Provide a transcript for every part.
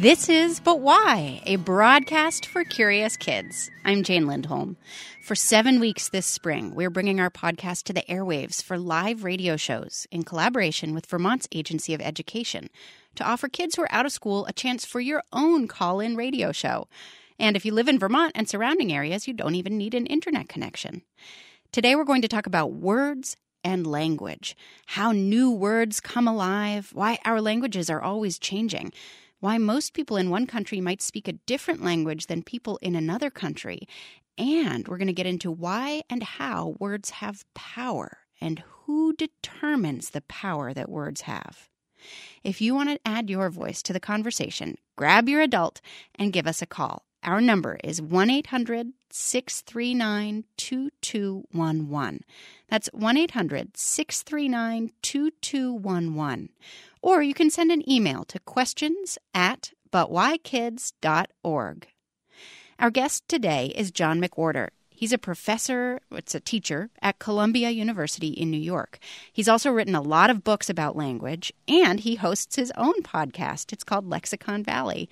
This is But Why, a broadcast for curious kids. I'm Jane Lindholm. For seven weeks this spring, we're bringing our podcast to the airwaves for live radio shows in collaboration with Vermont's Agency of Education to offer kids who are out of school a chance for your own call in radio show. And if you live in Vermont and surrounding areas, you don't even need an internet connection. Today, we're going to talk about words and language, how new words come alive, why our languages are always changing why most people in one country might speak a different language than people in another country. And we're going to get into why and how words have power and who determines the power that words have. If you want to add your voice to the conversation, grab your adult and give us a call. Our number is 1 800 639 2211. That's 1 800 639 2211 or you can send an email to questions at butwhykids.org. Our guest today is John McWhorter. He's a professor, it's a teacher at Columbia University in New York. He's also written a lot of books about language, and he hosts his own podcast. It's called Lexicon Valley.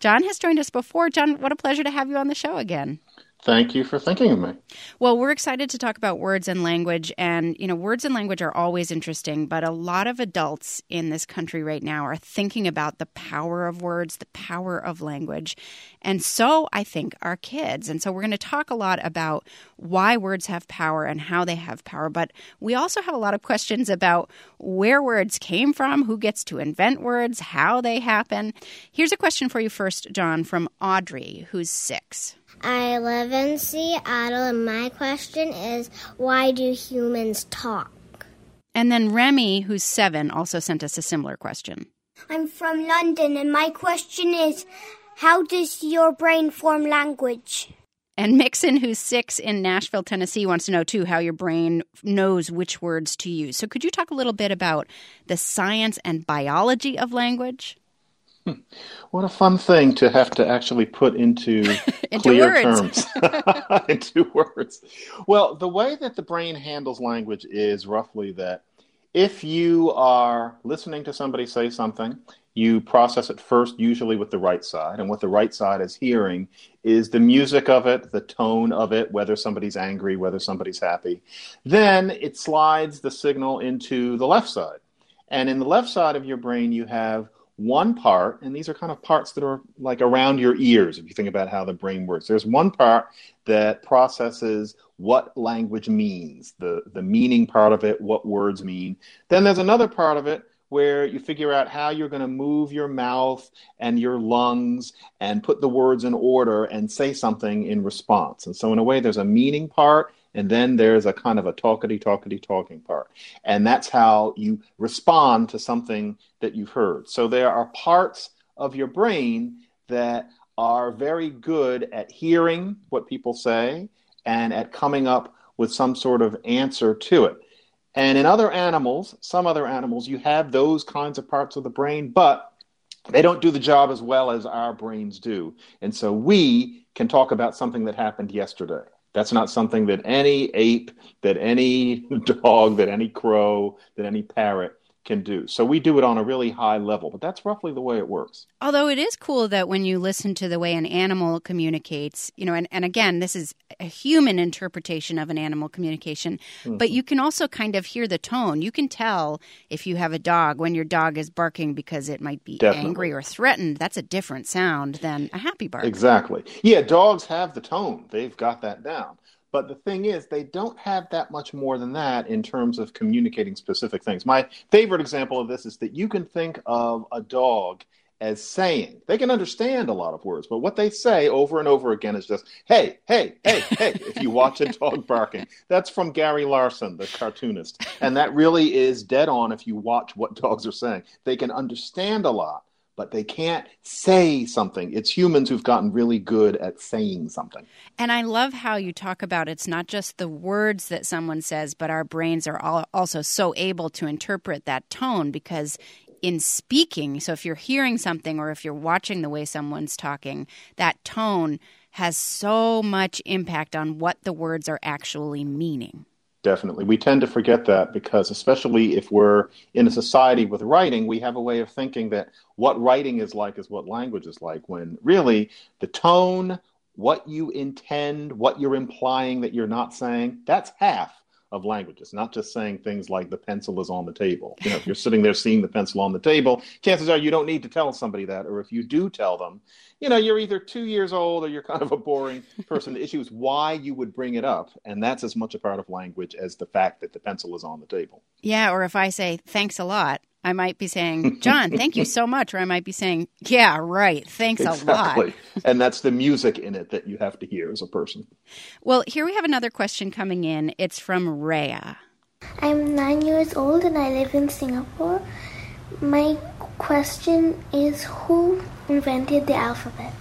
John has joined us before. John, what a pleasure to have you on the show again. Thank you for thinking of me. Well, we're excited to talk about words and language. And, you know, words and language are always interesting, but a lot of adults in this country right now are thinking about the power of words, the power of language. And so I think our kids. And so we're going to talk a lot about why words have power and how they have power. But we also have a lot of questions about where words came from, who gets to invent words, how they happen. Here's a question for you first, John, from Audrey, who's six. I live in Seattle, and my question is why do humans talk? And then Remy, who's seven, also sent us a similar question. I'm from London, and my question is how does your brain form language? And Mixon, who's six in Nashville, Tennessee, wants to know too how your brain knows which words to use. So, could you talk a little bit about the science and biology of language? What a fun thing to have to actually put into, into clear terms. into words. Well, the way that the brain handles language is roughly that if you are listening to somebody say something, you process it first, usually with the right side. And what the right side is hearing is the music of it, the tone of it, whether somebody's angry, whether somebody's happy. Then it slides the signal into the left side. And in the left side of your brain, you have one part, and these are kind of parts that are like around your ears, if you think about how the brain works. There's one part that processes what language means, the, the meaning part of it, what words mean. Then there's another part of it where you figure out how you're going to move your mouth and your lungs and put the words in order and say something in response. And so, in a way, there's a meaning part and then there's a kind of a talkity talkity talking part. And that's how you respond to something that you've heard. So there are parts of your brain that are very good at hearing what people say and at coming up with some sort of answer to it. And in other animals some other animals you have those kinds of parts of the brain but they don't do the job as well as our brains do. And so we can talk about something that happened yesterday that's not something that any ape, that any dog, that any crow, that any parrot can do. So we do it on a really high level, but that's roughly the way it works. Although it is cool that when you listen to the way an animal communicates, you know, and, and again, this is a human interpretation of an animal communication, mm-hmm. but you can also kind of hear the tone. You can tell if you have a dog when your dog is barking because it might be Definitely. angry or threatened. That's a different sound than a happy bark. Exactly. Yeah, dogs have the tone. They've got that down. But the thing is, they don't have that much more than that in terms of communicating specific things. My favorite example of this is that you can think of a dog as saying. They can understand a lot of words, but what they say over and over again is just, hey, hey, hey, hey, if you watch a dog barking. That's from Gary Larson, the cartoonist. And that really is dead on if you watch what dogs are saying. They can understand a lot, but they can't say something. It's humans who've gotten really good at saying something. And I love how you talk about it's not just the words that someone says, but our brains are also so able to interpret that tone because in speaking, so if you're hearing something or if you're watching the way someone's talking, that tone has so much impact on what the words are actually meaning. Definitely. We tend to forget that because, especially if we're in a society with writing, we have a way of thinking that what writing is like is what language is like, when really the tone, what you intend, what you're implying that you're not saying, that's half of languages, not just saying things like the pencil is on the table. You know, if you're sitting there seeing the pencil on the table, chances are you don't need to tell somebody that. Or if you do tell them, you know, you're either two years old or you're kind of a boring person. the issue is why you would bring it up. And that's as much a part of language as the fact that the pencil is on the table. Yeah. Or if I say thanks a lot, I might be saying, John, thank you so much. Or I might be saying, yeah, right. Thanks exactly. a lot. and that's the music in it that you have to hear as a person. Well, here we have another question coming in. It's from Rhea. I'm nine years old and I live in Singapore. My question is who invented the alphabet?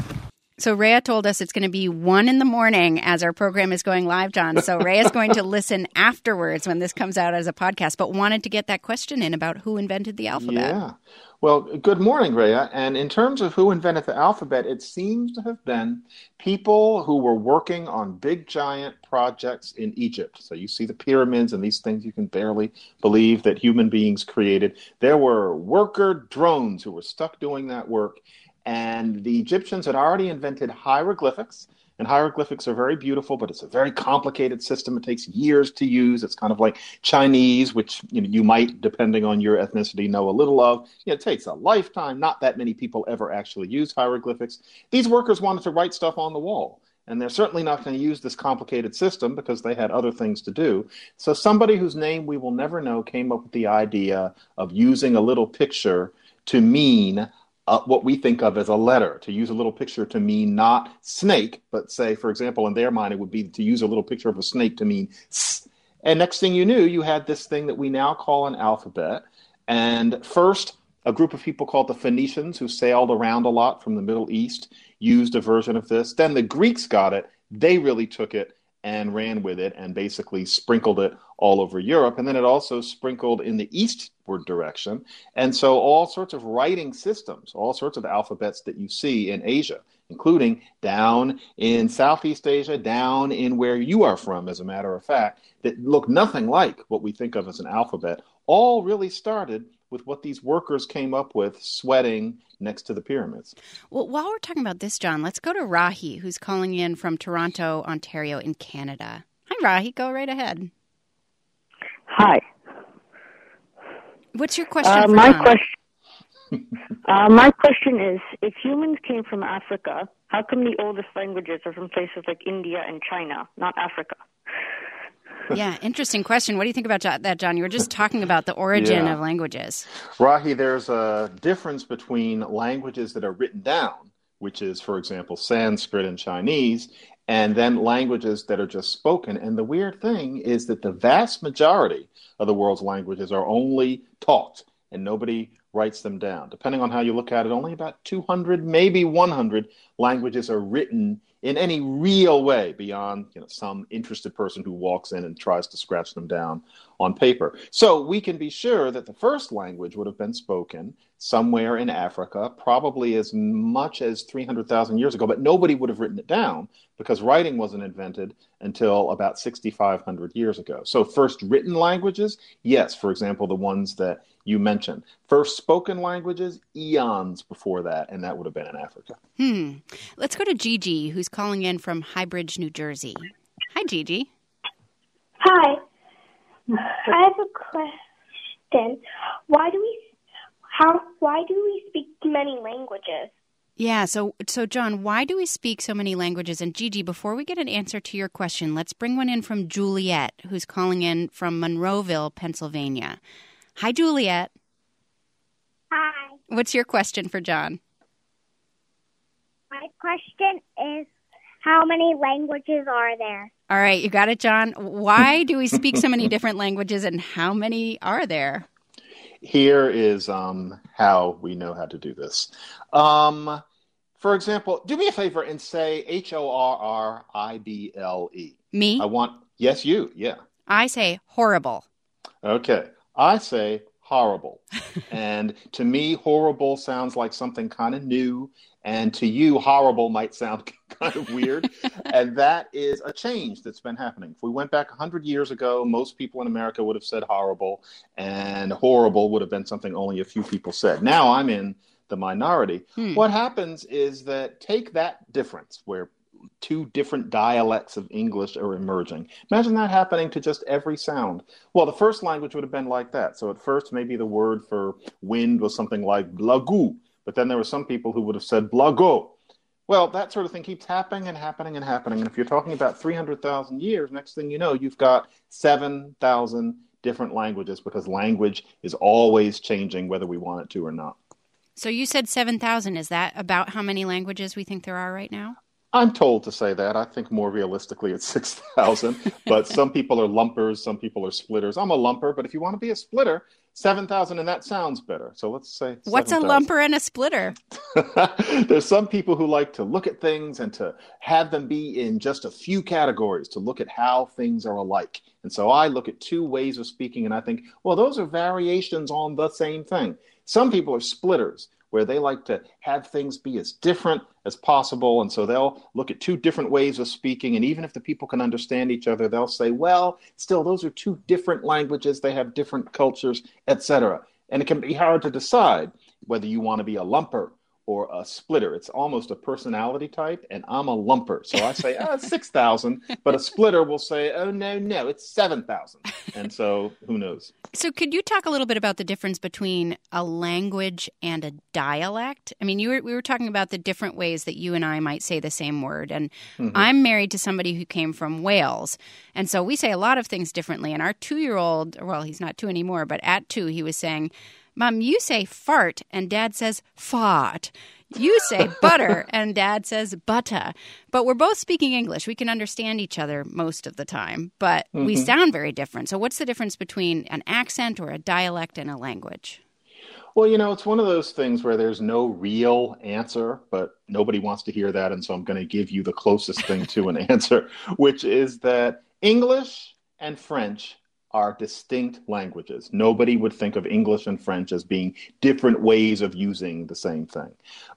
So Rhea told us it's going to be one in the morning as our program is going live, John. So Rhea is going to listen afterwards when this comes out as a podcast, but wanted to get that question in about who invented the alphabet. Yeah. Well, good morning, Rhea. And in terms of who invented the alphabet, it seems to have been people who were working on big, giant projects in Egypt. So you see the pyramids and these things you can barely believe that human beings created. There were worker drones who were stuck doing that work and the Egyptians had already invented hieroglyphics. And hieroglyphics are very beautiful, but it's a very complicated system. It takes years to use. It's kind of like Chinese, which you know you might, depending on your ethnicity, know a little of. You know, it takes a lifetime. Not that many people ever actually use hieroglyphics. These workers wanted to write stuff on the wall. And they're certainly not going to use this complicated system because they had other things to do. So somebody whose name we will never know came up with the idea of using a little picture to mean uh, what we think of as a letter, to use a little picture to mean not snake, but say, for example, in their mind, it would be to use a little picture of a snake to mean s. And next thing you knew, you had this thing that we now call an alphabet. And first, a group of people called the Phoenicians, who sailed around a lot from the Middle East, used a version of this. Then the Greeks got it. They really took it and ran with it and basically sprinkled it all over Europe. And then it also sprinkled in the eastward direction. And so all sorts of writing systems, all sorts of alphabets that you see in Asia, including down in Southeast Asia, down in where you are from, as a matter of fact, that look nothing like what we think of as an alphabet, all really started with what these workers came up with sweating next to the pyramids. Well, while we're talking about this, John, let's go to Rahi, who's calling in from Toronto, Ontario, in Canada. Hi, Rahi. Go right ahead. Hi. What's your question? Uh, my question. uh, my question is: If humans came from Africa, how come the oldest languages are from places like India and China, not Africa? Yeah, interesting question. What do you think about that, John? You were just talking about the origin yeah. of languages. Rahi, there's a difference between languages that are written down, which is, for example, Sanskrit and Chinese, and then languages that are just spoken. And the weird thing is that the vast majority of the world's languages are only talked, and nobody writes them down. Depending on how you look at it, only about 200, maybe 100 languages are written in any real way beyond you know, some interested person who walks in and tries to scratch them down on paper. So we can be sure that the first language would have been spoken somewhere in Africa, probably as much as 300,000 years ago, but nobody would have written it down because writing wasn't invented until about 6,500 years ago. So, first written languages, yes, for example, the ones that you mentioned. First spoken languages, eons before that, and that would have been in Africa. Hmm. Let's go to Gigi, who's calling in from Highbridge, New Jersey. Hi, Gigi. Hi. I have a question. Why do we how why do we speak many languages? Yeah, so so John, why do we speak so many languages? And Gigi, before we get an answer to your question, let's bring one in from Juliet, who's calling in from Monroeville, Pennsylvania. Hi, Juliet. Hi. What's your question for John? My question is how many languages are there? All right, you got it, John. Why do we speak so many different languages and how many are there? Here is um, how we know how to do this. Um, for example, do me a favor and say H O R R I B L E. Me? I want, yes, you, yeah. I say horrible. Okay. I say horrible. and to me, horrible sounds like something kind of new. And to you, horrible might sound kind of weird. and that is a change that's been happening. If we went back 100 years ago, most people in America would have said horrible, and horrible would have been something only a few people said. Now I'm in the minority. Hmm. What happens is that take that difference where two different dialects of English are emerging. Imagine that happening to just every sound. Well, the first language would have been like that. So at first, maybe the word for wind was something like blagoo, but then there were some people who would have said blago. Well, that sort of thing keeps happening and happening and happening. And if you're talking about 300,000 years, next thing you know, you've got 7,000 different languages because language is always changing whether we want it to or not. So you said 7,000. Is that about how many languages we think there are right now? I'm told to say that. I think more realistically it's 6,000. but some people are lumpers, some people are splitters. I'm a lumper, but if you want to be a splitter, 7,000, and that sounds better. So let's say. What's 7, a lumper and a splitter? There's some people who like to look at things and to have them be in just a few categories, to look at how things are alike. And so I look at two ways of speaking and I think, well, those are variations on the same thing. Some people are splitters, where they like to have things be as different as possible. And so they'll look at two different ways of speaking. And even if the people can understand each other, they'll say, well, still, those are two different languages. They have different cultures, etc. And it can be hard to decide whether you want to be a lumper or a splitter. It's almost a personality type, and I'm a lumper. So I say, oh, 6,000, but a splitter will say, oh, no, no, it's 7,000. And so who knows? So, could you talk a little bit about the difference between a language and a dialect? I mean, you were, we were talking about the different ways that you and I might say the same word. And Mhm. I'm married to somebody who came from Wales. And so we say a lot of things differently. And our two year old, well, he's not two anymore, but at two, he was saying, Mom, you say fart, and dad says fart. You say butter, and dad says butter. But we're both speaking English. We can understand each other most of the time, but we Mhm. sound very different. So, what's the difference between an accent or a dialect and a language? Well, you know, it's one of those things where there's no real answer, but nobody wants to hear that. And so I'm going to give you the closest thing to an answer, which is that English and French are distinct languages. Nobody would think of English and French as being different ways of using the same thing.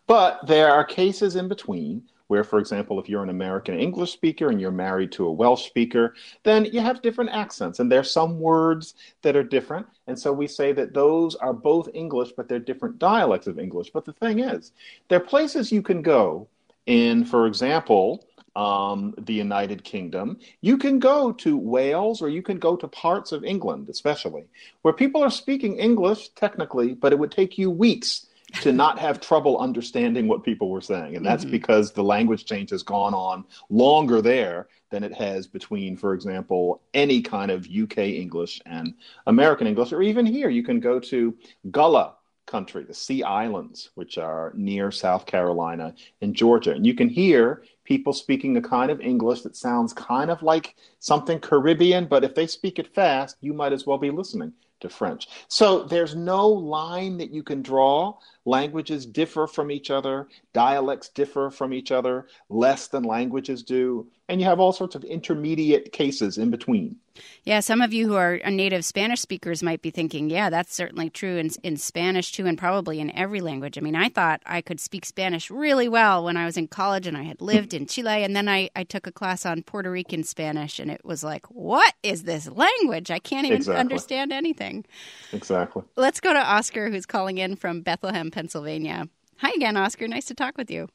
But there are cases in between where, for example, if you're an American English speaker and you're married to a Welsh speaker, then you have different accents. And there's some words that are different. And so we say that those are both English, but they're different dialects of English. But the thing is, there are places you can go in, for example, um, the United Kingdom. You can go to Wales or you can go to parts of England, especially, where people are speaking English technically, but it would take you weeks to not have trouble understanding what people were saying. And that's Mhm. because the language change has gone on longer there than it has between, for example, any kind of UK English and American English, or even here. You can go to Gullah country, the Sea Islands, which are near South Carolina and Georgia. And you can hear people speaking a kind of English that sounds kind of like something Caribbean, but if they speak it fast, you might as well be listening to French. So there's no line that you can draw. Languages differ from each other, dialects differ from each other less than languages do, and you have all sorts of intermediate cases in between. Yeah, some of you who are native Spanish speakers might be thinking, yeah, that's certainly true in, in Spanish too, and probably in every language. I mean, I thought I could speak Spanish really well when I was in college and I had lived in Chile, and then I, I took a class on Puerto Rican Spanish, and it was like, what is this language? I can't even Exactly. understand anything. Exactly. Let's go to Oscar, who's calling in from Bethlehem, Pennsylvania. Hi again, Oscar. Nice to talk with you.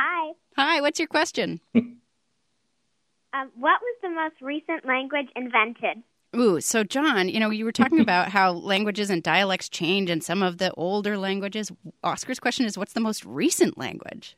Hi. Hi, what's your question? Um, what was the most recent language invented? Ooh, so John, you know, you were talking about how languages and dialects change and some of the older languages. Oscar's question is what's the most recent language?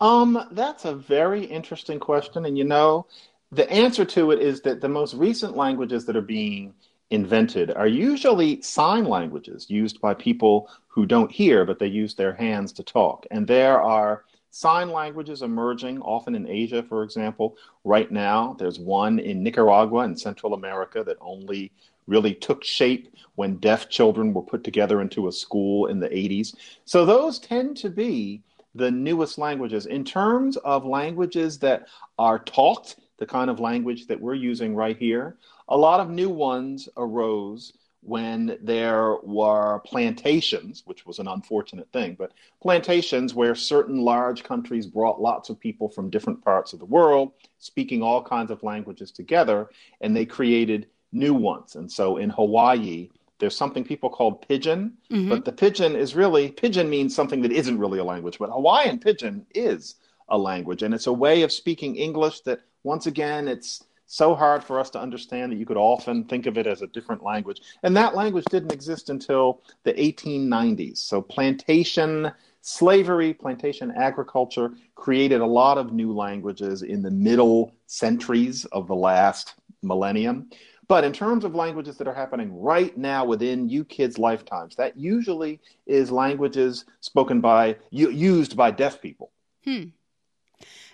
Um, that's a very interesting question. And you know, the answer to it is that the most recent languages that are being invented are usually sign languages used by people who don't hear, but they use their hands to talk. And there are sign languages emerging, often in Asia, for example. Right now, there's one in Nicaragua in Central America that only really took shape when deaf children were put together into a school in the 80s. So those tend to be the newest languages. In terms of languages that are talked, the kind of language that we're using right here, a lot of new ones arose when there were plantations, which was an unfortunate thing, but plantations where certain large countries brought lots of people from different parts of the world speaking all kinds of languages together, and they created new ones. And so in Hawaii, there's something people call pidgin, mm-hmm. but the pidgin is really, pidgin means something that isn't really a language, but Hawaiian pidgin is a language. And it's a way of speaking English that, once again, it's so hard for us to understand that you could often think of it as a different language. And that language didn't exist until the 1890s. So plantation slavery, plantation agriculture created a lot of new languages in the middle centuries of the last millennium. But in terms of languages that are happening right now within you kids' lifetimes, that usually is languages spoken by, used by deaf people. Hmm.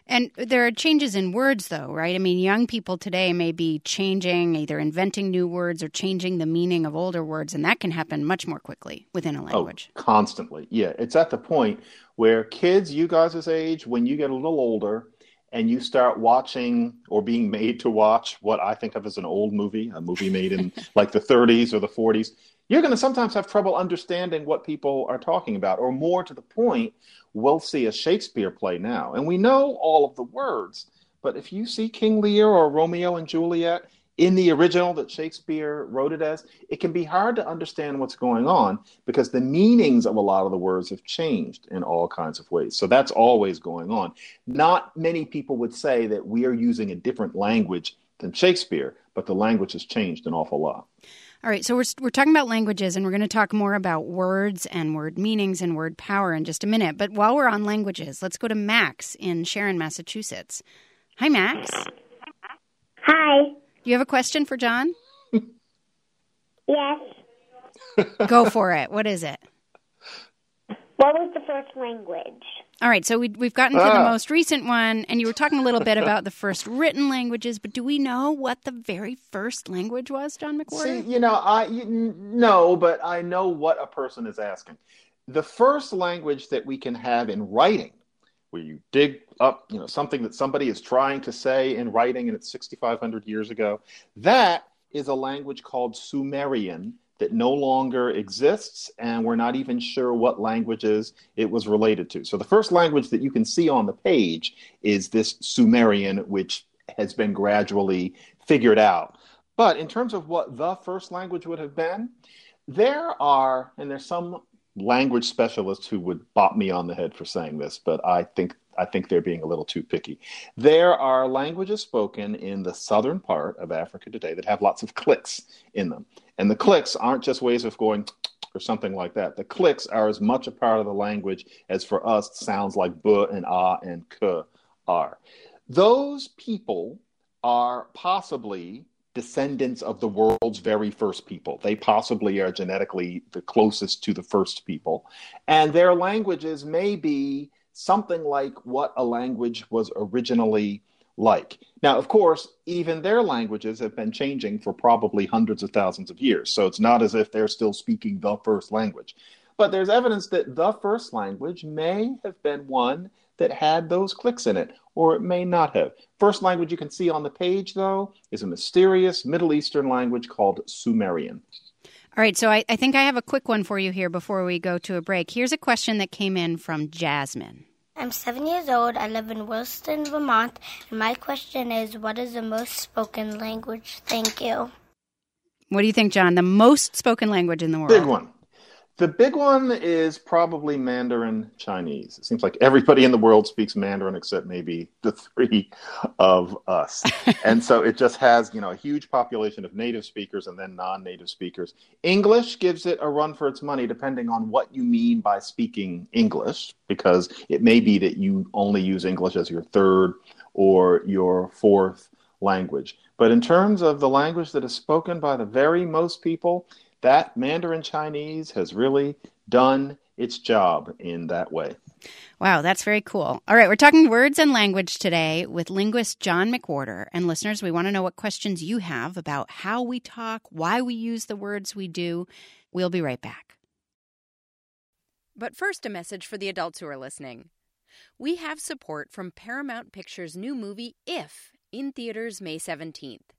And there are changes in words, though, right? I mean, young people today may be changing, either inventing new words or changing the meaning of older words, and that can happen much more quickly within a oh, language. Oh, constantly. Yeah. It's at the point where kids, you guys' age, when you get a little older, and you start watching or being made to watch what I think of as an old movie, a movie made in like the 30s or the 40s, you're going to sometimes have trouble understanding what people are talking about. Or more to the point, we'll see a Shakespeare play now, and we know all of the words. But if you see King Lear or Romeo and Juliet, in the original that Shakespeare wrote it as, it can be hard to understand what's going on because the meanings of a lot of the words have changed in all kinds of ways. So that's always going on. Not many people would say that we are using a different language than Shakespeare, but the language has changed an awful lot. All right, so we're, we're talking about languages and we're going to talk more about words and word meanings and word power in just a minute. But while we're on languages, let's go to Max in Sharon, Massachusetts. Hi, Max. Hi. Do you have a question for John? yes. Go for it. What is it? What was the first language? All right, so we, we've gotten to ah. the most recent one, and you were talking a little bit about the first written languages, but do we know what the very first language was, John McWhorter? See, you know, I no, but I know what a person is asking. The first language that we can have in writing where you dig up, you know, something that somebody is trying to say in writing and it's 6,500 years ago. That is a language called Sumerian that no longer exists, and we're not even sure what languages it was related to. So the first language that you can see on the page is this Sumerian, which has been gradually figured out. But in terms of what the first language would have been, there are, and there's some language specialists who would bop me on the head for saying this, but I think I think they're being a little too picky. There are languages spoken in the southern part of Africa today that have lots of clicks in them. And the clicks aren't just ways of going or something like that. The clicks are as much a part of the language as for us sounds like b and ah and k are. Those people are possibly descendants of the world's very first people. They possibly are genetically the closest to the first people. And their languages may be something like what a language was originally like. Now, of course, even their languages have been changing for probably hundreds of thousands of years. So it's not as if they're still speaking the first language. But there's evidence that the first language may have been one that had those clicks in it, or it may not have. First language you can see on the page, though, is a mysterious Middle Eastern language called Sumerian. All right, so I, I think I have a quick one for you here before we go to a break. Here's a question that came in from Jasmine. I'm seven years old. I live in Williston, Vermont. And my question is what is the most spoken language? Thank you. What do you think, John? The most spoken language in the world? Big one. The big one is probably Mandarin Chinese. It seems like everybody in the world speaks Mandarin except maybe the three of us. and so it just has, you know, a huge population of native speakers and then non-native speakers. English gives it a run for its money depending on what you mean by speaking English because it may be that you only use English as your third or your fourth language. But in terms of the language that is spoken by the very most people, that Mandarin Chinese has really done its job in that way. Wow, that's very cool. All right, we're talking words and language today with linguist John McWhorter. And listeners, we want to know what questions you have about how we talk, why we use the words we do. We'll be right back. But first, a message for the adults who are listening. We have support from Paramount Pictures' new movie, If, in theaters May 17th.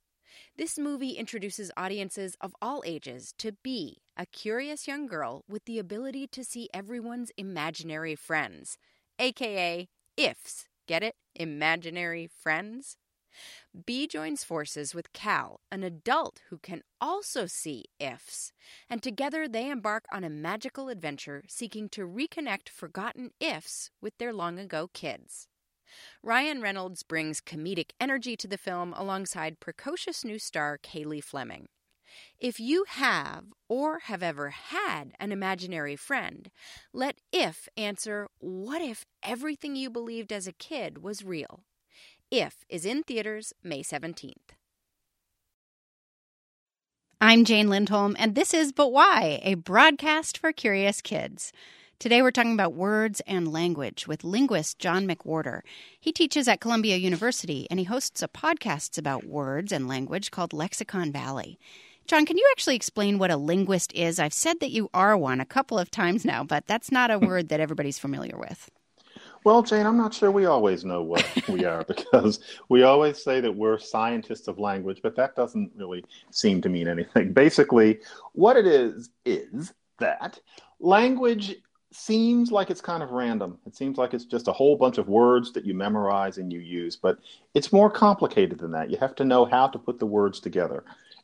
This movie introduces audiences of all ages to Bee, a curious young girl with the ability to see everyone's imaginary friends, aka IFs. Get it? Imaginary friends? Bee joins forces with Cal, an adult who can also see ifs, and together they embark on a magical adventure seeking to reconnect forgotten ifs with their long ago kids. Ryan Reynolds brings comedic energy to the film alongside precocious new star Cailey Fleming. If you have or have ever had an imaginary friend, let if answer what if everything you believed as a kid was real? If is in theaters May 17th. I'm Jane Lindholm, and this is But Why, a broadcast for curious kids. Today we're talking about words and language with linguist John McWhorter. He teaches at Columbia University and he hosts a podcast about words and language called Lexicon Valley. John, can you actually explain what a linguist is? I've said that you are one a couple of times now, but that's not a word that everybody's familiar with. Well, Jane, I'm not sure we always know what we are because we always say that we're scientists of language, but that doesn't really seem to mean anything. Basically, what it is is that language seems like it's kind of random. It seems like it's just a whole bunch of words that you memorize and you use, but it's more complicated than that. You have to know how to put the words together.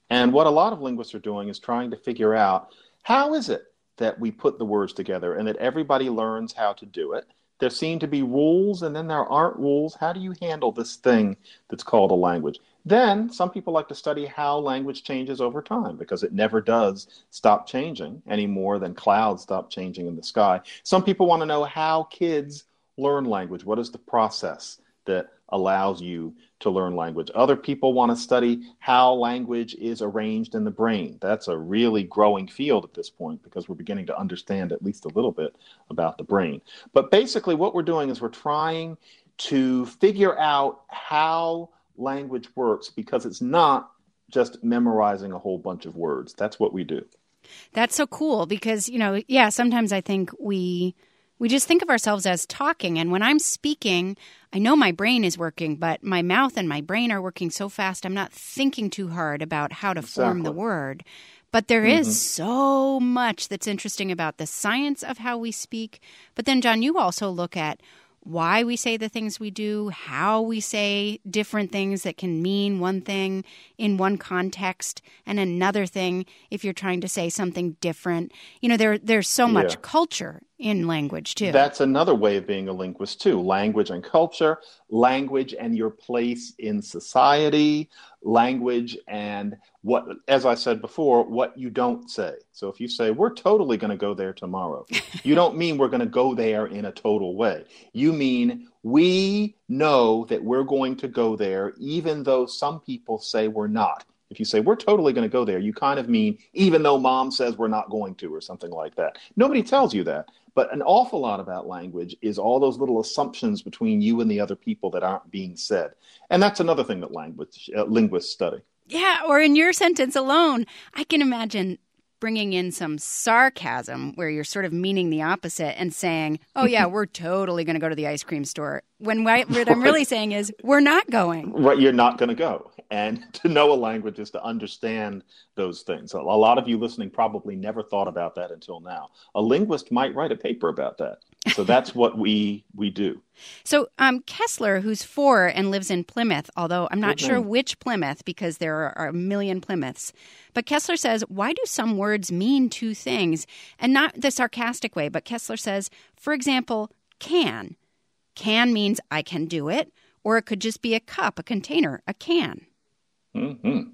And what a lot of linguists are doing is trying to figure out how is it that we put the words together and that everybody learns how to do it. There seem to be rules and then there aren't rules. How do you handle this thing that's called a language? Then some people like to study how language changes over time because it never does stop changing any more than clouds stop changing in the sky. Some people want to know how kids learn language. What is the process that allows you to learn language? Other people want to study how language is arranged in the brain. That's a really growing field at this point because we're beginning to understand at least a little bit about the brain. But basically, what we're doing is we're trying to figure out how language works because it's not just memorizing a whole bunch of words. That's what we do. That's so cool because, you know, yeah, sometimes I think we we just think of ourselves as talking and when I'm speaking, I know my brain is working, but my mouth and my brain are working so fast I'm not thinking too hard about how to exactly. form the word. But there mm-hmm. is so much that's interesting about the science of how we speak. But then John, you also look at why we say the things we do, how we say different things that can mean one thing in one context and another thing if you're trying to say something different. You know, there there's so much yeah. culture in language too. That's another way of being a linguist too. Language and culture, language and your place in society, language and what as I said before, what you don't say. So if you say we're totally going to go there tomorrow, you don't mean we're going to go there in a total way. You mean we know that we're going to go there even though some people say we're not. If you say we're totally going to go there, you kind of mean even though mom says we're not going to or something like that. Nobody tells you that. But an awful lot about language is all those little assumptions between you and the other people that aren't being said. And that's another thing that language uh, linguists study. Yeah, or in your sentence alone, I can imagine bringing in some sarcasm where you're sort of meaning the opposite and saying, "Oh yeah, we're totally going to go to the ice cream store." When what I'm really saying is, we're not going. Right, you're not going to go. And to know a language is to understand those things. A lot of you listening probably never thought about that until now. A linguist might write a paper about that. So that's what we we do. So um, Kessler, who's four and lives in Plymouth, although I'm not Good sure name. which Plymouth because there are, are a million Plymouths, but Kessler says, why do some words mean two things? And not the sarcastic way, but Kessler says, for example, can. Can means I can do it, or it could just be a cup, a container, a can. Mm-hmm.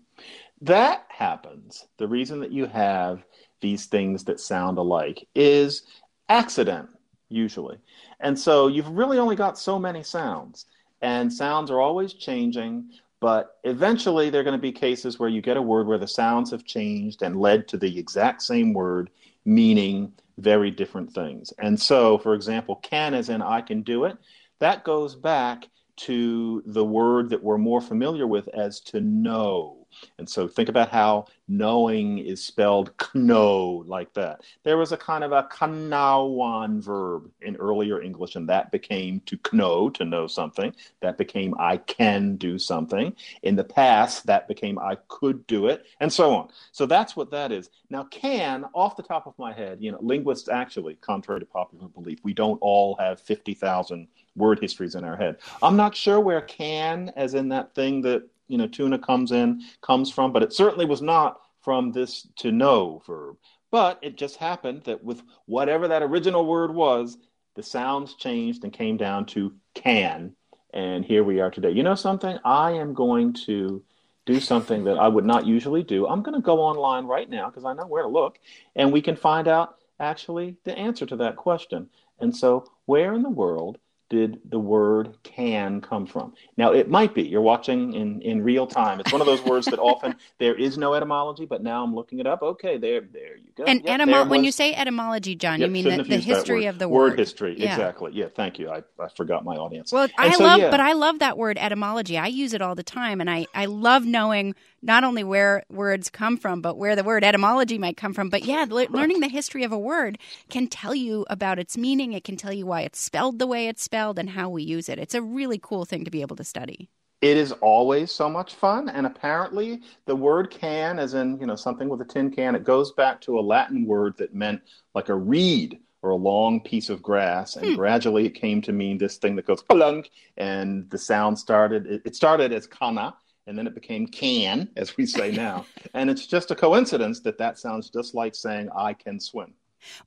That happens. The reason that you have these things that sound alike is accident, usually. And so you've really only got so many sounds, and sounds are always changing. But eventually, there are going to be cases where you get a word where the sounds have changed and led to the exact same word meaning very different things. And so, for example, can as in I can do it, that goes back to the word that we're more familiar with as to know. And so think about how knowing is spelled kno, like that. There was a kind of a cnawan verb in earlier English, and that became to know, to know something. That became I can do something. In the past, that became I could do it, and so on. So that's what that is. Now, can, off the top of my head, you know, linguists actually, contrary to popular belief, we don't all have 50,000 word histories in our head. I'm not sure where can, as in that thing that you know tuna comes in comes from, but it certainly was not from this to know verb. But it just happened that with whatever that original word was, the sounds changed and came down to can. And here we are today. You know something? I am going to do something that I would not usually do. I'm going to go online right now because I know where to look, and we can find out actually the answer to that question. And so, where in the world did the word can come from? Now, it might be you're watching in, in real time. It's one of those words that often there is no etymology, but now I'm looking it up. Okay, there, there you go. And yep, etymo- when you say etymology, John, yep, you mean the, the history of the word. Word history, yeah. exactly. Yeah, thank you. I, I forgot my audience. Well, and I so, love, yeah. but I love that word etymology. I use it all the time, and I, I love knowing not only where words come from, but where the word etymology might come from. But yeah, le- learning the history of a word can tell you about its meaning. It can tell you why it's spelled the way it's spelled and how we use it. It's a really cool thing to be able to study. It is always so much fun, and apparently the word "can," as in you know something with a tin can, it goes back to a Latin word that meant like a reed or a long piece of grass, and Hmm. gradually it came to mean this thing that goes "plunk," and the sound started. It, it started as "canna," and then it became "can," as we say now, and it's just a coincidence that that sounds just like saying "I can swim."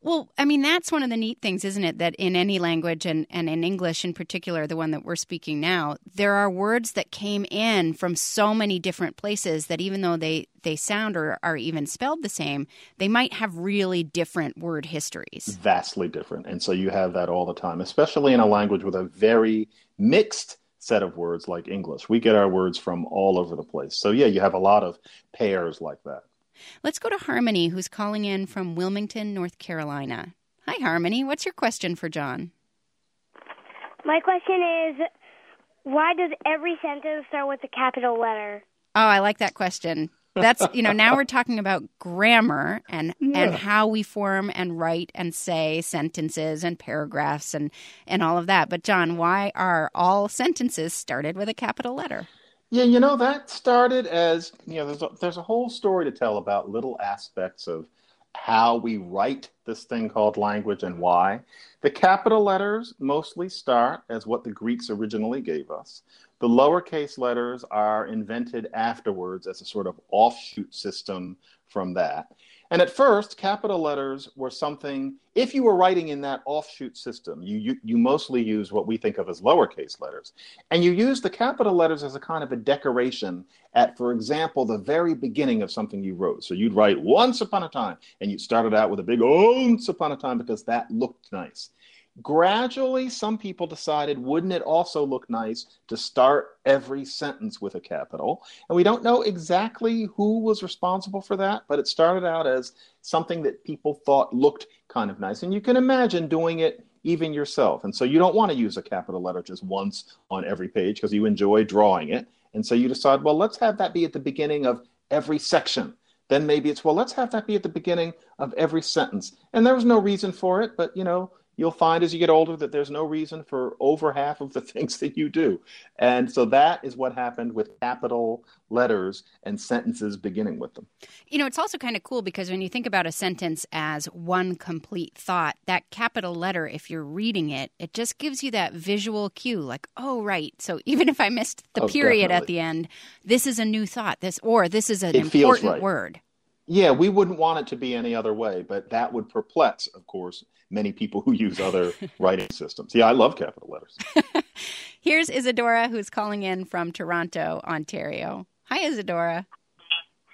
Well, I mean, that's one of the neat things, isn't it? That in any language, and, and in English in particular, the one that we're speaking now, there are words that came in from so many different places that even though they, they sound or are even spelled the same, they might have really different word histories. vastly different. And so you have that all the time, especially in a language with a very mixed set of words like English. We get our words from all over the place. So, yeah, you have a lot of pairs like that. Let's go to Harmony, who's calling in from Wilmington, North Carolina. Hi, Harmony. What's your question for John? My question is why does every sentence start with a capital letter? Oh, I like that question. That's you know now we're talking about grammar and and how we form and write and say sentences and paragraphs and and all of that. But John, why are all sentences started with a capital letter? Yeah, you know, that started as, you know, there's a, there's a whole story to tell about little aspects of how we write this thing called language and why. The capital letters mostly start as what the Greeks originally gave us. The lowercase letters are invented afterwards as a sort of offshoot system from that. And at first, capital letters were something, if you were writing in that offshoot system, you, you, you mostly use what we think of as lowercase letters. And you use the capital letters as a kind of a decoration at, for example, the very beginning of something you wrote. So you'd write once upon a time, and you started out with a big once upon a time because that looked nice. Gradually, some people decided, wouldn't it also look nice to start every sentence with a capital? And we don't know exactly who was responsible for that, but it started out as something that people thought looked kind of nice. And you can imagine doing it even yourself. And so you don't want to use a capital letter just once on every page because you enjoy drawing it. And so you decide, well, let's have that be at the beginning of every section. Then maybe it's, well, let's have that be at the beginning of every sentence. And there was no reason for it, but you know, you'll find as you get older that there's no reason for over half of the things that you do. And so that is what happened with capital letters and sentences beginning with them. You know, it's also kind of cool because when you think about a sentence as one complete thought, that capital letter, if you're reading it, it just gives you that visual cue like, oh, right. So even if I missed the Oh, period at the end, this is a new thought. This or this is an It important right. word. Yeah, we wouldn't want it to be any other way, but that would perplex, of course, many people who use other writing systems. Yeah, I love capital letters. Here's Isadora who's calling in from Toronto, Ontario. Hi, Isadora.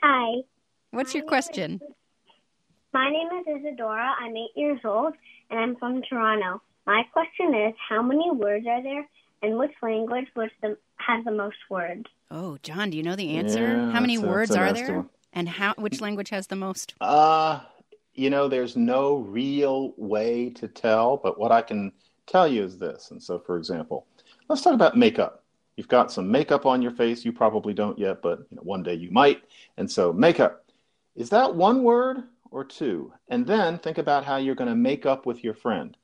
Hi. What's your question? My name is Isadora. I'm eight years old, and I'm from Toronto. My question is, how many words are there, and which language was the has the most words? Oh, John, do you know the answer? Yeah, how many words are nasty there? And how which language has the most? Uh, you know, there's no real way to tell, but what I can tell you is this. And so, for example, let's talk about makeup. You've got some makeup on your face. You probably don't yet, but you know, one day you might. And so, makeup is that one word or two? And then think about how you're going to make up with your friend.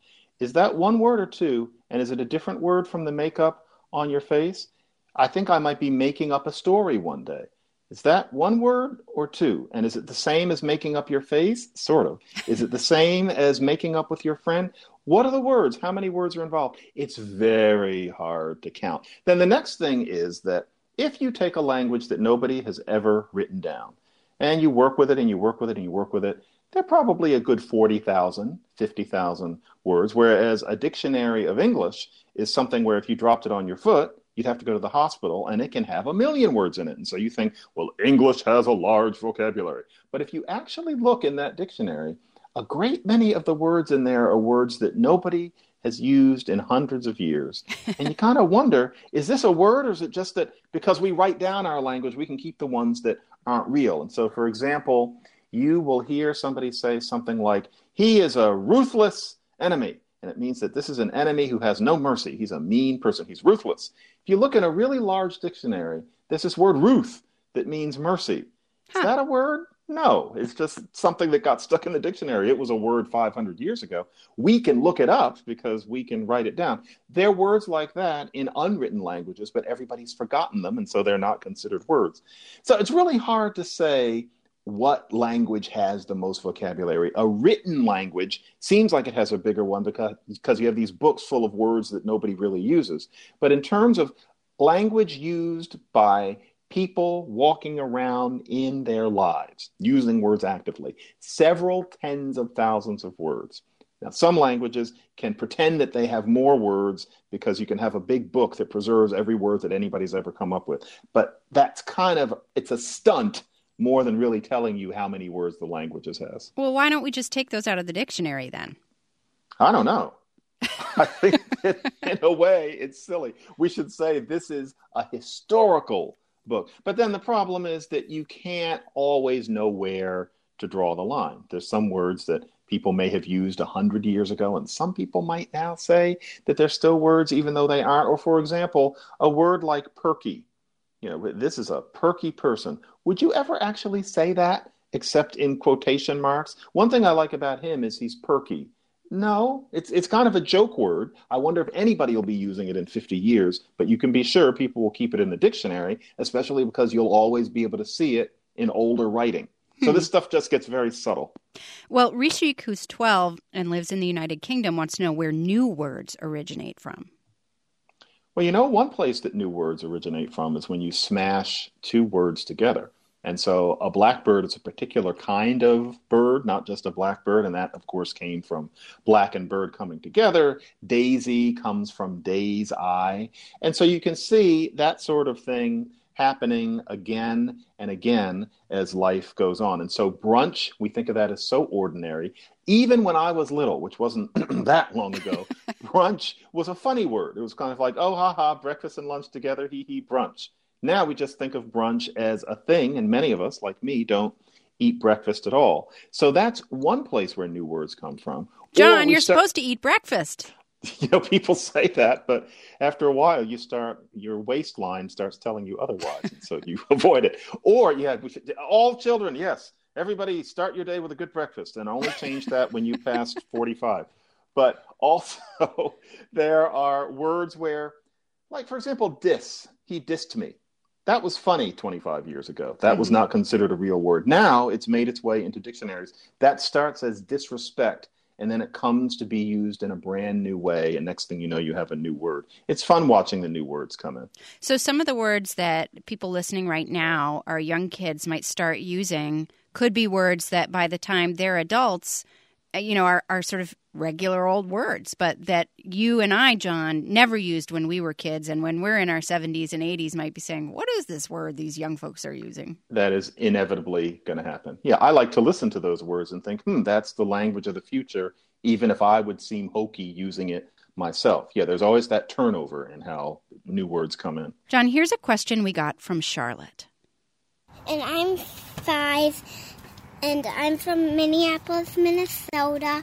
Is that one word or two? And is it a different word from the makeup on your face? I think I might be making up a story one day. Is that one word or two? And is it the same as making up your face? Sort of. Is it the same as making up with your friend? What are the words? How many words are involved? It's very hard to count. Then the next thing is that if you take a language that nobody has ever written down and you work with it and you work with it and you work with it, they're probably a good 40,000, 50,000 words. Whereas a dictionary of English is something where if you dropped it on your foot, you'd have to go to the hospital and it can have a million words in it. And so you think, well, English has a large vocabulary. But if you actually look in that dictionary, a great many of the words in there are words that nobody has used in hundreds of years. And you kind of wonder, is this a word or is it just that because we write down our language, we can keep the ones that aren't real? And so, for example, you will hear somebody say something like, he is a ruthless enemy. And it means that this is an enemy who has no mercy. He's a mean person. He's ruthless. If you look in a really large dictionary, there's this word ruth that means mercy. Huh. Is that a word? No, it's just something that got stuck in the dictionary. It was a word 500 years ago. We can look it up because we can write it down. There are words like that in unwritten languages, but everybody's forgotten them, and so they're not considered words. So it's really hard to say what language has the most vocabulary. A written language seems like it has a bigger one because, because you have these books full of words that nobody really uses. But in terms of language used by people walking around in their lives, using words actively, several tens of thousands of words. Now, some languages can pretend that they have more words because you can have a big book that preserves every word that anybody's ever come up with. But that's kind of, it's a stunt more than really telling you how many words the languages has. Well, why don't we just take those out of the dictionary then? I don't know. I think that in a way it's silly. We should say this is a historical book. But then the problem is that you can't always know where to draw the line. There's some words that people may have used a hundred years ago, and some people might now say that they're still words even though they aren't. Or for example, a word like perky. You know, this is a perky person. Would you ever actually say that except in quotation marks? One thing I like about him is he's perky. No, it's it's kind of a joke word. I wonder if anybody will be using it in 50 years, but you can be sure people will keep it in the dictionary, especially because you'll always be able to see it in older writing. So this stuff just gets very subtle. Well, Rishik, who's 12 and lives in the United Kingdom, wants to know where new words originate from. Well, you know, one place that new words originate from is when you smash two words together. And so a blackbird is a particular kind of bird, not just a blackbird. And that, of course, came from black and bird coming together. Daisy comes from day's eye. And so you can see that sort of thing happening again and again as life goes on. And so brunch, we think of that as so ordinary. Even when I was little, which wasn't that long ago, brunch was a funny word. It was kind of like, oh, ha ha, breakfast and lunch together, hee hee, brunch. Now we just think of brunch as a thing, and many of us, like me, don't eat breakfast at all. So that's one place where new words come from. John, you're start- supposed to eat breakfast. you know people say that but after a while you start your waistline starts telling you otherwise and so you avoid it or yeah we should, all children yes everybody start your day with a good breakfast and only change that when you pass 45 but also there are words where like for example diss he dissed me. That was funny 25 years ago. That was hmm. not considered a real word. Now it's made its way into dictionaries. That starts as disrespect and then it comes to be used in a brand new way and next thing you know you have a new word. It's fun watching the new words come in. So, some of the words that people listening right now, our young kids might start using, could be words that by the time they're adults, you know, are, are sort of regular old words, but that you and I, John, never used when we were kids. And when we're in our 70s and 80s, might be saying, What is this word these young folks are using? that is inevitably going to happen yeah i like to listen to those words and think hmm that's the language of the future even if i would seem hokey using it myself. Yeah, there's always that turnover in how new words come in. John, here's a question we got from Charlotte. And I'm five, and I'm from Minneapolis, Minnesota.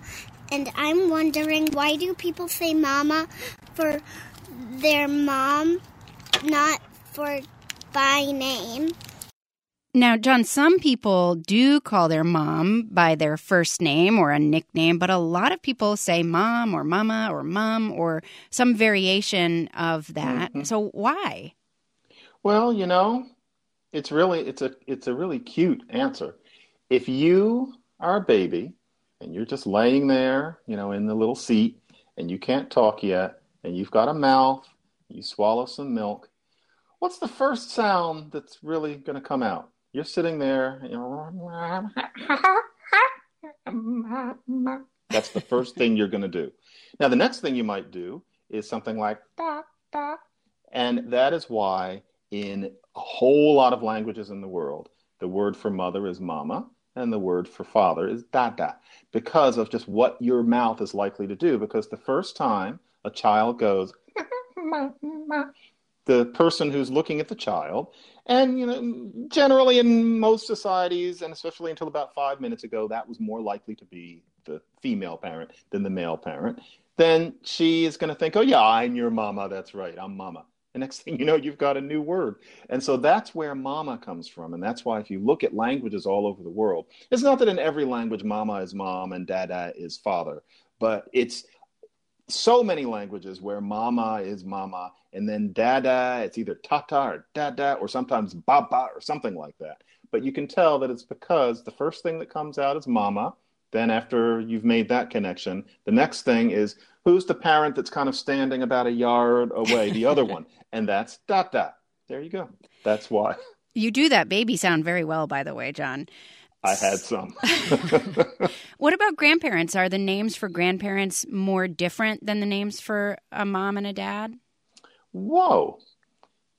And I'm wondering why do people say mama for their mom, not for by name? Now, John, some people do call their mom by their first name or a nickname, but a lot of people say mom or mama or mom or some variation of that. Mm-hmm. So why? Well, you know, it's really it's a it's a really cute answer. If you are a baby and you're just laying there, you know, in the little seat and you can't talk yet and you've got a mouth, you swallow some milk, what's the first sound that's really going to come out? You're sitting there. That's the first thing you're going to do. Now, the next thing you might do is something like. And that is why, in a whole lot of languages in the world, the word for mother is mama and the word for father is dada because of just what your mouth is likely to do. Because the first time a child goes, the person who's looking at the child and you know, generally in most societies, and especially until about five minutes ago, that was more likely to be the female parent than the male parent. Then she is going to think, "Oh yeah, I'm your mama. That's right, I'm mama." Next thing you know, you've got a new word. And so that's where mama comes from. And that's why if you look at languages all over the world, it's not that in every language mama is mom and dada is father, but it's so many languages where mama is mama and then dada it's either tata or dada or sometimes baba or something like that but you can tell that it's because the first thing that comes out is mama then after you've made that connection the next thing is who's the parent that's kind of standing about a yard away the other one and that's dada there you go that's why you do that baby sound very well by the way john I had some. what about grandparents? Are the names for grandparents more different than the names for a mom and a dad? Whoa.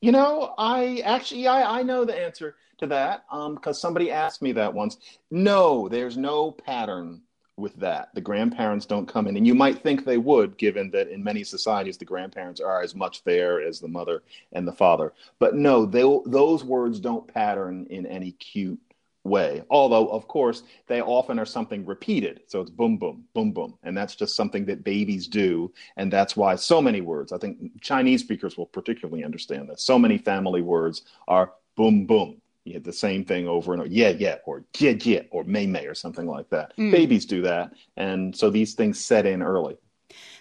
You know, I actually I, I know the answer to that because um, somebody asked me that once. No, there's no pattern with that. The grandparents don't come in, and you might think they would, given that in many societies the grandparents are as much there as the mother and the father. But no, they, those words don't pattern in any cute way. Although, of course, they often are something repeated. So it's boom, boom, boom, boom. And that's just something that babies do. And that's why so many words, I think Chinese speakers will particularly understand this. So many family words are boom, boom. You hit the same thing over and over, yeah, yeah, or yeah, yeah, or may, may, or something like that. Mm. Babies do that. And so these things set in early.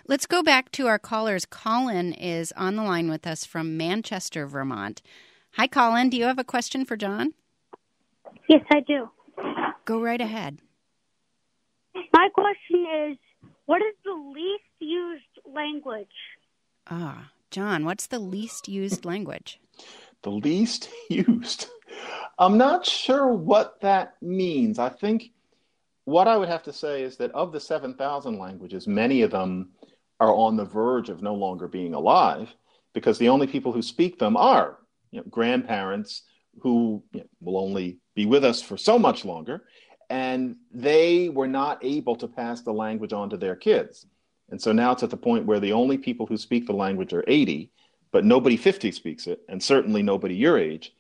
Let's go back to our callers. Colin is on the line with us from Manchester, Vermont. Hi, Colin. Do you have a question for John? Yes, I do. Go right ahead. My question is what is the least used language? Ah, John, what's the least used language? The least used. I'm not sure what that means. I think what I would have to say is that of the 7,000 languages, many of them are on the verge of no longer being alive because the only people who speak them are you know, grandparents who you know, will only be with us for so much longer. And they were not able to pass the language on to their kids. And so now it's at the point where the only people who speak the language are 80, but nobody 50 speaks it, and certainly nobody your age.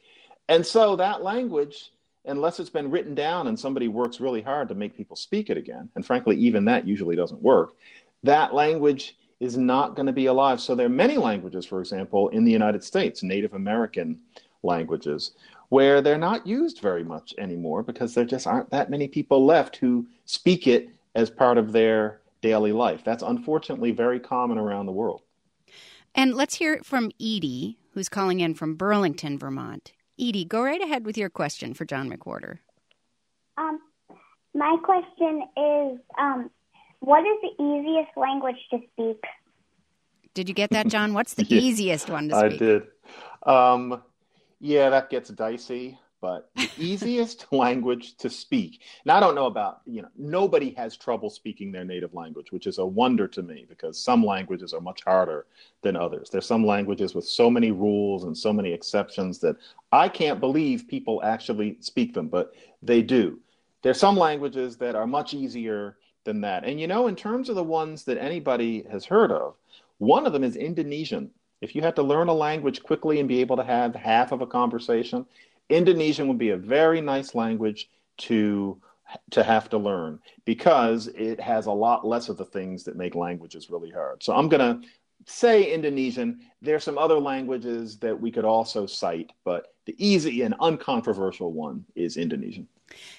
And so that language, unless it's been written down and somebody works really hard to make people speak it again, and frankly, even that usually doesn't work, that language is not going to be alive. So there are many languages, for example, in the United States, Native American languages, where they're not used very much anymore because there just aren't that many people left who speak it as part of their daily life. That's unfortunately very common around the world. And let's hear it from Edie, who's calling in from Burlington, Vermont. Edie, go right ahead with your question for John McWhorter. Um, my question is um, what is the easiest language to speak? Did you get that, John? What's the yeah, easiest one to speak? I did. Um, yeah, that gets dicey, but the easiest language to speak. And I don't know about, you know, nobody has trouble speaking their native language, which is a wonder to me because some languages are much harder than others. There's some languages with so many rules and so many exceptions that I can't believe people actually speak them, but they do. There's some languages that are much easier than that. And you know, in terms of the ones that anybody has heard of, one of them is Indonesian. If you had to learn a language quickly and be able to have half of a conversation, Indonesian would be a very nice language to to have to learn because it has a lot less of the things that make languages really hard. So I'm going to say Indonesian. There's some other languages that we could also cite, but the easy and uncontroversial one is Indonesian.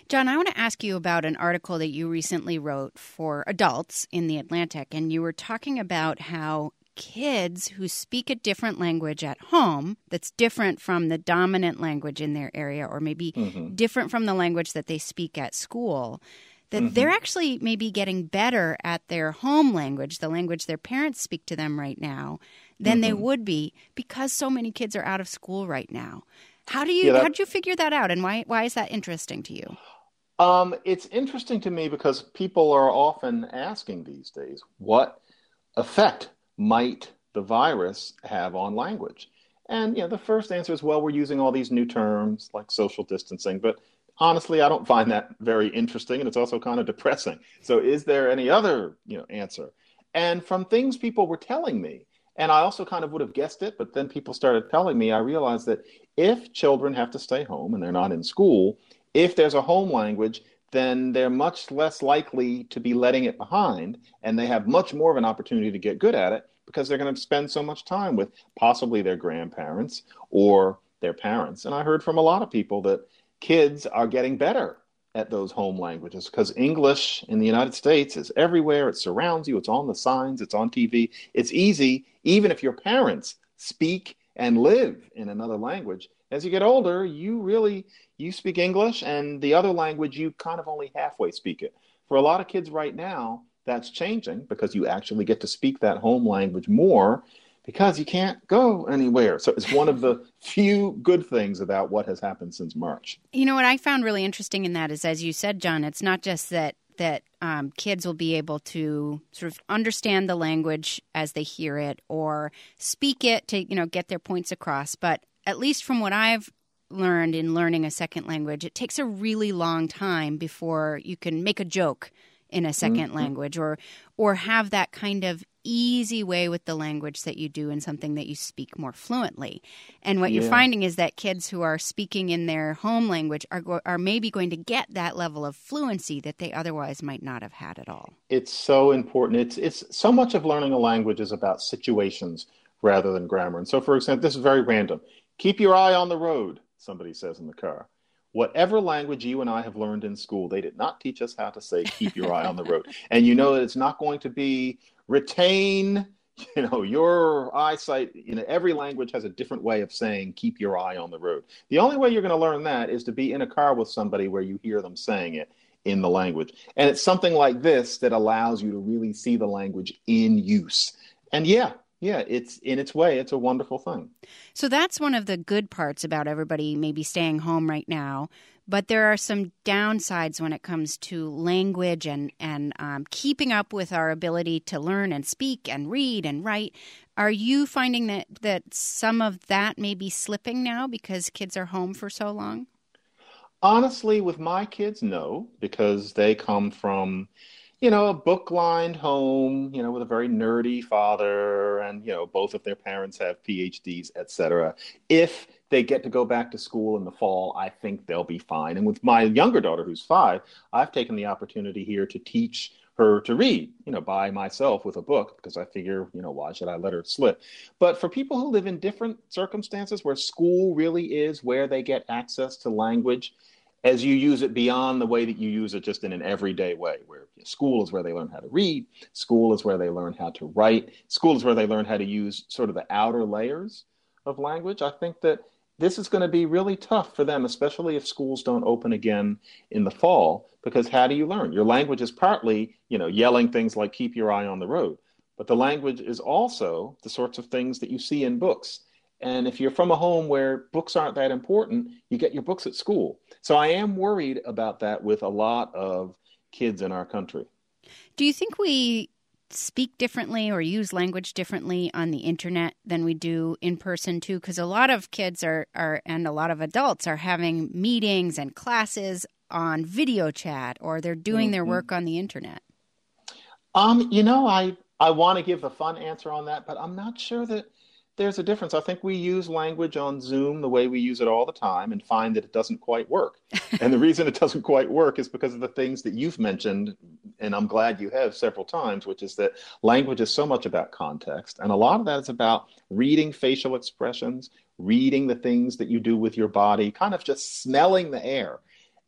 John, I want to ask you about an article that you recently wrote for adults in The Atlantic, and you were talking about how kids who speak a different language at home that's different from the dominant language in their area or maybe mm-hmm. different from the language that they speak at school that mm-hmm. they're actually maybe getting better at their home language the language their parents speak to them right now than mm-hmm. they would be because so many kids are out of school right now how do you yeah, that, how did you figure that out and why why is that interesting to you um, it's interesting to me because people are often asking these days what effect might the virus have on language? And you know, the first answer is, well, we're using all these new terms like social distancing, but honestly, I don't find that very interesting, and it's also kind of depressing. So, is there any other you know answer? And from things people were telling me, and I also kind of would have guessed it, but then people started telling me, I realized that if children have to stay home and they're not in school, if there's a home language, then they're much less likely to be letting it behind, and they have much more of an opportunity to get good at it because they're going to spend so much time with possibly their grandparents or their parents. And I heard from a lot of people that kids are getting better at those home languages because English in the United States is everywhere. It surrounds you, it's on the signs, it's on TV. It's easy, even if your parents speak and live in another language. As you get older, you really you speak English and the other language you kind of only halfway speak it. For a lot of kids right now, that's changing because you actually get to speak that home language more because you can't go anywhere. So it's one of the few good things about what has happened since March. You know what I found really interesting in that is, as you said, John, it's not just that that um, kids will be able to sort of understand the language as they hear it or speak it to you know get their points across, but at least from what I've learned in learning a second language, it takes a really long time before you can make a joke in a 2nd mm-hmm. language or or have that kind of easy way with the language that you do in something that you speak more fluently. And what yeah. you're finding is that kids who are speaking in their home language are go- are maybe going to get that level of fluency that they otherwise might not have had at all. It's so important. It's it's so much of learning a language is about situations rather than grammar. And so for example, this is very random. Keep your eye on the road, somebody says in the car. Whatever language you and I have learned in school, they did not teach us how to say keep your eye on the road. And you know that it's not going to be retain you know your eyesight you know every language has a different way of saying keep your eye on the road the only way you're going to learn that is to be in a car with somebody where you hear them saying it in the language and it's something like this that allows you to really see the language in use and yeah yeah, it's in its way, it's a wonderful thing. So that's one of the good parts about everybody maybe staying home right now. But there are some downsides when it comes to language and and um, keeping up with our ability to learn and speak and read and write. Are you finding that that some of that may be slipping now because kids are home for so long? Honestly, with my kids, no, because they come from you know, a book lined home, you know, with a very nerdy father, and, you know, both of their parents have PhDs, et cetera. If they get to go back to school in the fall, I think they'll be fine. And with my younger daughter, who's five, I've taken the opportunity here to teach her to read, you know, by myself with a book because I figure, you know, why should I let her slip? But for people who live in different circumstances where school really is where they get access to language, as you use it beyond the way that you use it just in an everyday way, where school is where they learn how to read, school is where they learn how to write, school is where they learn how to use sort of the outer layers of language. I think that this is going to be really tough for them, especially if schools don't open again in the fall, because how do you learn? Your language is partly, you know, yelling things like keep your eye on the road, but the language is also the sorts of things that you see in books and if you're from a home where books aren't that important, you get your books at school. So I am worried about that with a lot of kids in our country. Do you think we speak differently or use language differently on the internet than we do in person too because a lot of kids are, are and a lot of adults are having meetings and classes on video chat or they're doing mm-hmm. their work on the internet Um, you know, I I want to give a fun answer on that, but I'm not sure that there's a difference. I think we use language on Zoom the way we use it all the time and find that it doesn't quite work. and the reason it doesn't quite work is because of the things that you've mentioned, and I'm glad you have several times, which is that language is so much about context. And a lot of that is about reading facial expressions, reading the things that you do with your body, kind of just smelling the air.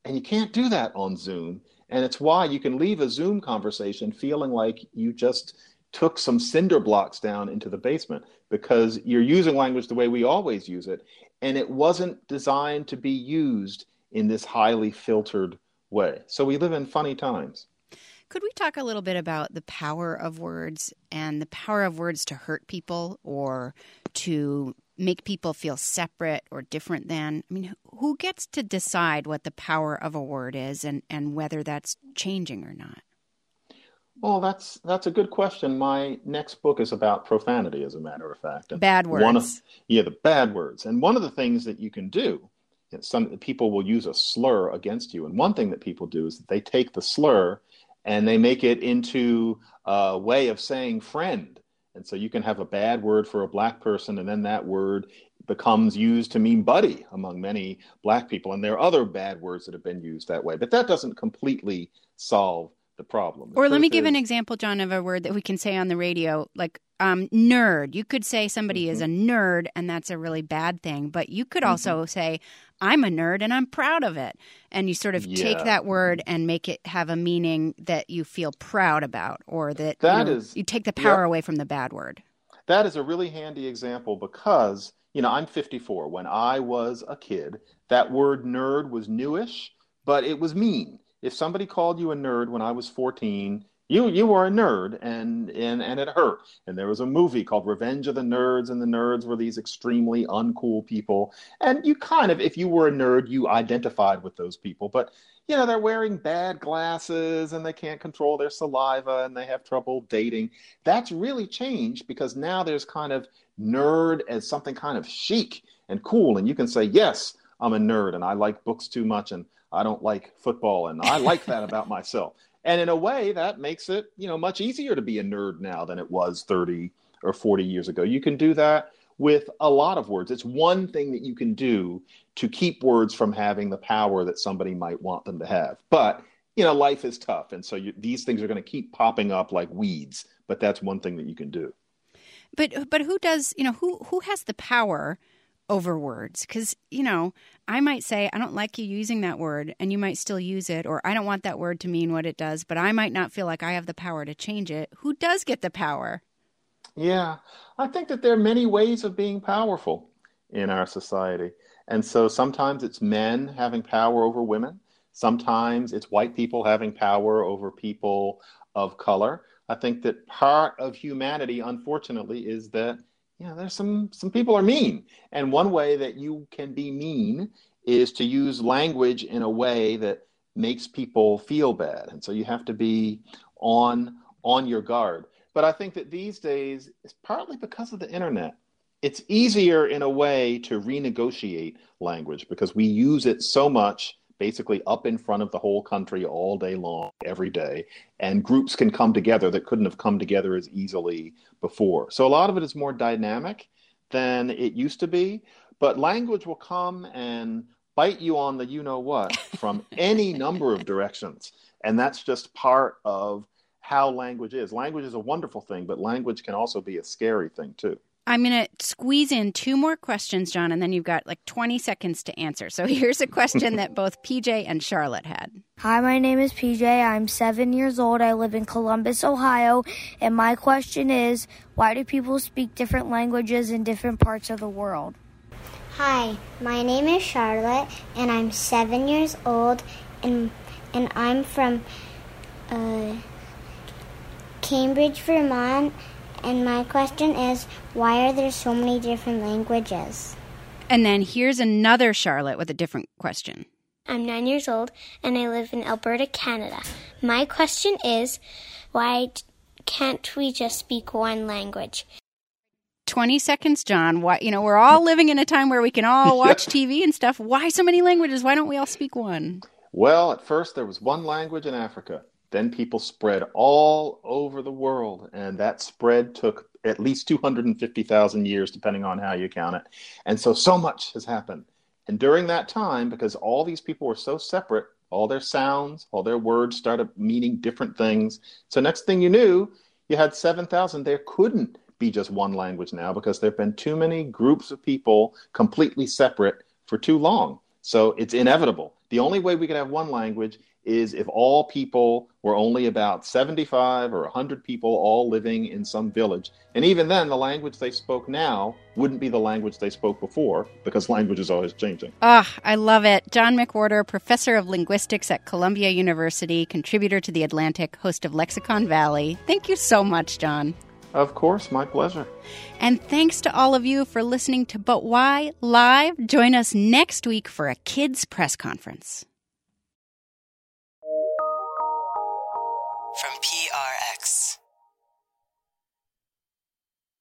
And you can't do that on Zoom. And it's why you can leave a Zoom conversation feeling like you just took some cinder blocks down into the basement because you're using language the way we always use it. And it wasn't designed to be used in this highly filtered way. So we live in funny times. Could we talk a little bit about the power of words and the power of words to hurt people or to make people feel separate or different than? I mean, who gets to decide what the power of a word is and, and whether that's changing or not? Well, that's that's a good question. My next book is about profanity, as a matter of fact. And bad words. One of, yeah, the bad words. And one of the things that you can do, some people will use a slur against you, and one thing that people do is that they take the slur and they make it into a way of saying friend. And so you can have a bad word for a black person, and then that word becomes used to mean buddy among many black people. And there are other bad words that have been used that way, but that doesn't completely solve the problem. The or let me give is, an example, John, of a word that we can say on the radio, like um, nerd. You could say somebody mm-hmm. is a nerd, and that's a really bad thing. But you could also mm-hmm. say, I'm a nerd and I'm proud of it. And you sort of yeah. take that word and make it have a meaning that you feel proud about, or that, that you, know, is, you take the power away from the bad word. That is a really handy example because, you know, I'm 54. When I was a kid, that word nerd was newish, but it was mean if somebody called you a nerd when I was 14, you you were a nerd and and and it hurt. And there was a movie called Revenge of the Nerds, and the nerds were these extremely uncool people. And you kind of, if you were a nerd, you identified with those people. But you know, they're wearing bad glasses and they can't control their saliva and they have trouble dating. That's really changed because now there's kind of nerd as something kind of chic and cool. And you can say, yes, I'm a nerd and I like books too much and I don't like football, and I like that about myself. And in a way, that makes it you know much easier to be a nerd now than it was 30 or 40 years ago. You can do that with a lot of words. It's one thing that you can do to keep words from having the power that somebody might want them to have. But you know, life is tough, and so you, these things are going to keep popping up like weeds. But that's one thing that you can do. But but who does you know who who has the power? Over words. Because you know i might say i don't like you using that word and you might still use it or i don't want that word to mean what it does but i might not feel like i have the power to change it. Who does get the power? Yeah. I think that there are many ways of being powerful in our society. And so sometimes it's men having power over women. Sometimes it's white people having power over people of color. I think that part of humanity unfortunately is that you know, there's some some people are mean, and one way that you can be mean is to use language in a way that makes people feel bad, and so you have to be on on your guard. But I think that these days, it's partly because of the internet. It's easier in a way to renegotiate language because we use it so much basically up in front of the whole country all day long, every day. And groups can come together that couldn't have come together as easily before. So a lot of it is more dynamic than it used to be. But language will come and bite you on the you know what from any number of directions. And that's just part of how language is. Language is a wonderful thing, but language can also be a scary thing too. I'm going to squeeze in two more questions, John, and then you've got like 20 seconds to answer. So here's a question that both PJ and Charlotte had. Hi, my name is PJ. I'm seven years old. I live in Columbus, Ohio. And my question is why do people speak different languages in different parts of the world? Hi, my name is Charlotte, and I'm seven years old, and, and I'm from uh, Cambridge, Vermont and my question is why are there so many different languages? And then here's another Charlotte with a different question. I'm nine years old and I live in Alberta, Canada. My question is why can't we just speak one language? 20 seconds, John. Why, you know, we're all living in a time where we can all watch TV and stuff. Why so many languages? Why don't we all speak one? Well, at first there was one language in Africa Then people spread all over the world, and that spread took at least 250,000 years, depending on how you count it. And so, so much has happened. And during that time, because all these people were so separate, all their sounds, all their words started meaning different things. So, next thing you knew, you had 7,000. There couldn't be just one language now because there have been too many groups of people completely separate for too long. So, it's inevitable. The only way we could have one language is if all people were only about 75 or 100 people all living in some village. And even then, the language they spoke now wouldn't be the language they spoke before because language is always changing. Ah, oh, I love it. John McWhorter, professor of linguistics at Columbia University, contributor to The Atlantic, host of Lexicon Valley. Thank you so much, John. Of course, my pleasure. And thanks to all of you for listening to But Why Live. Join us next week for a kids' press conference. from P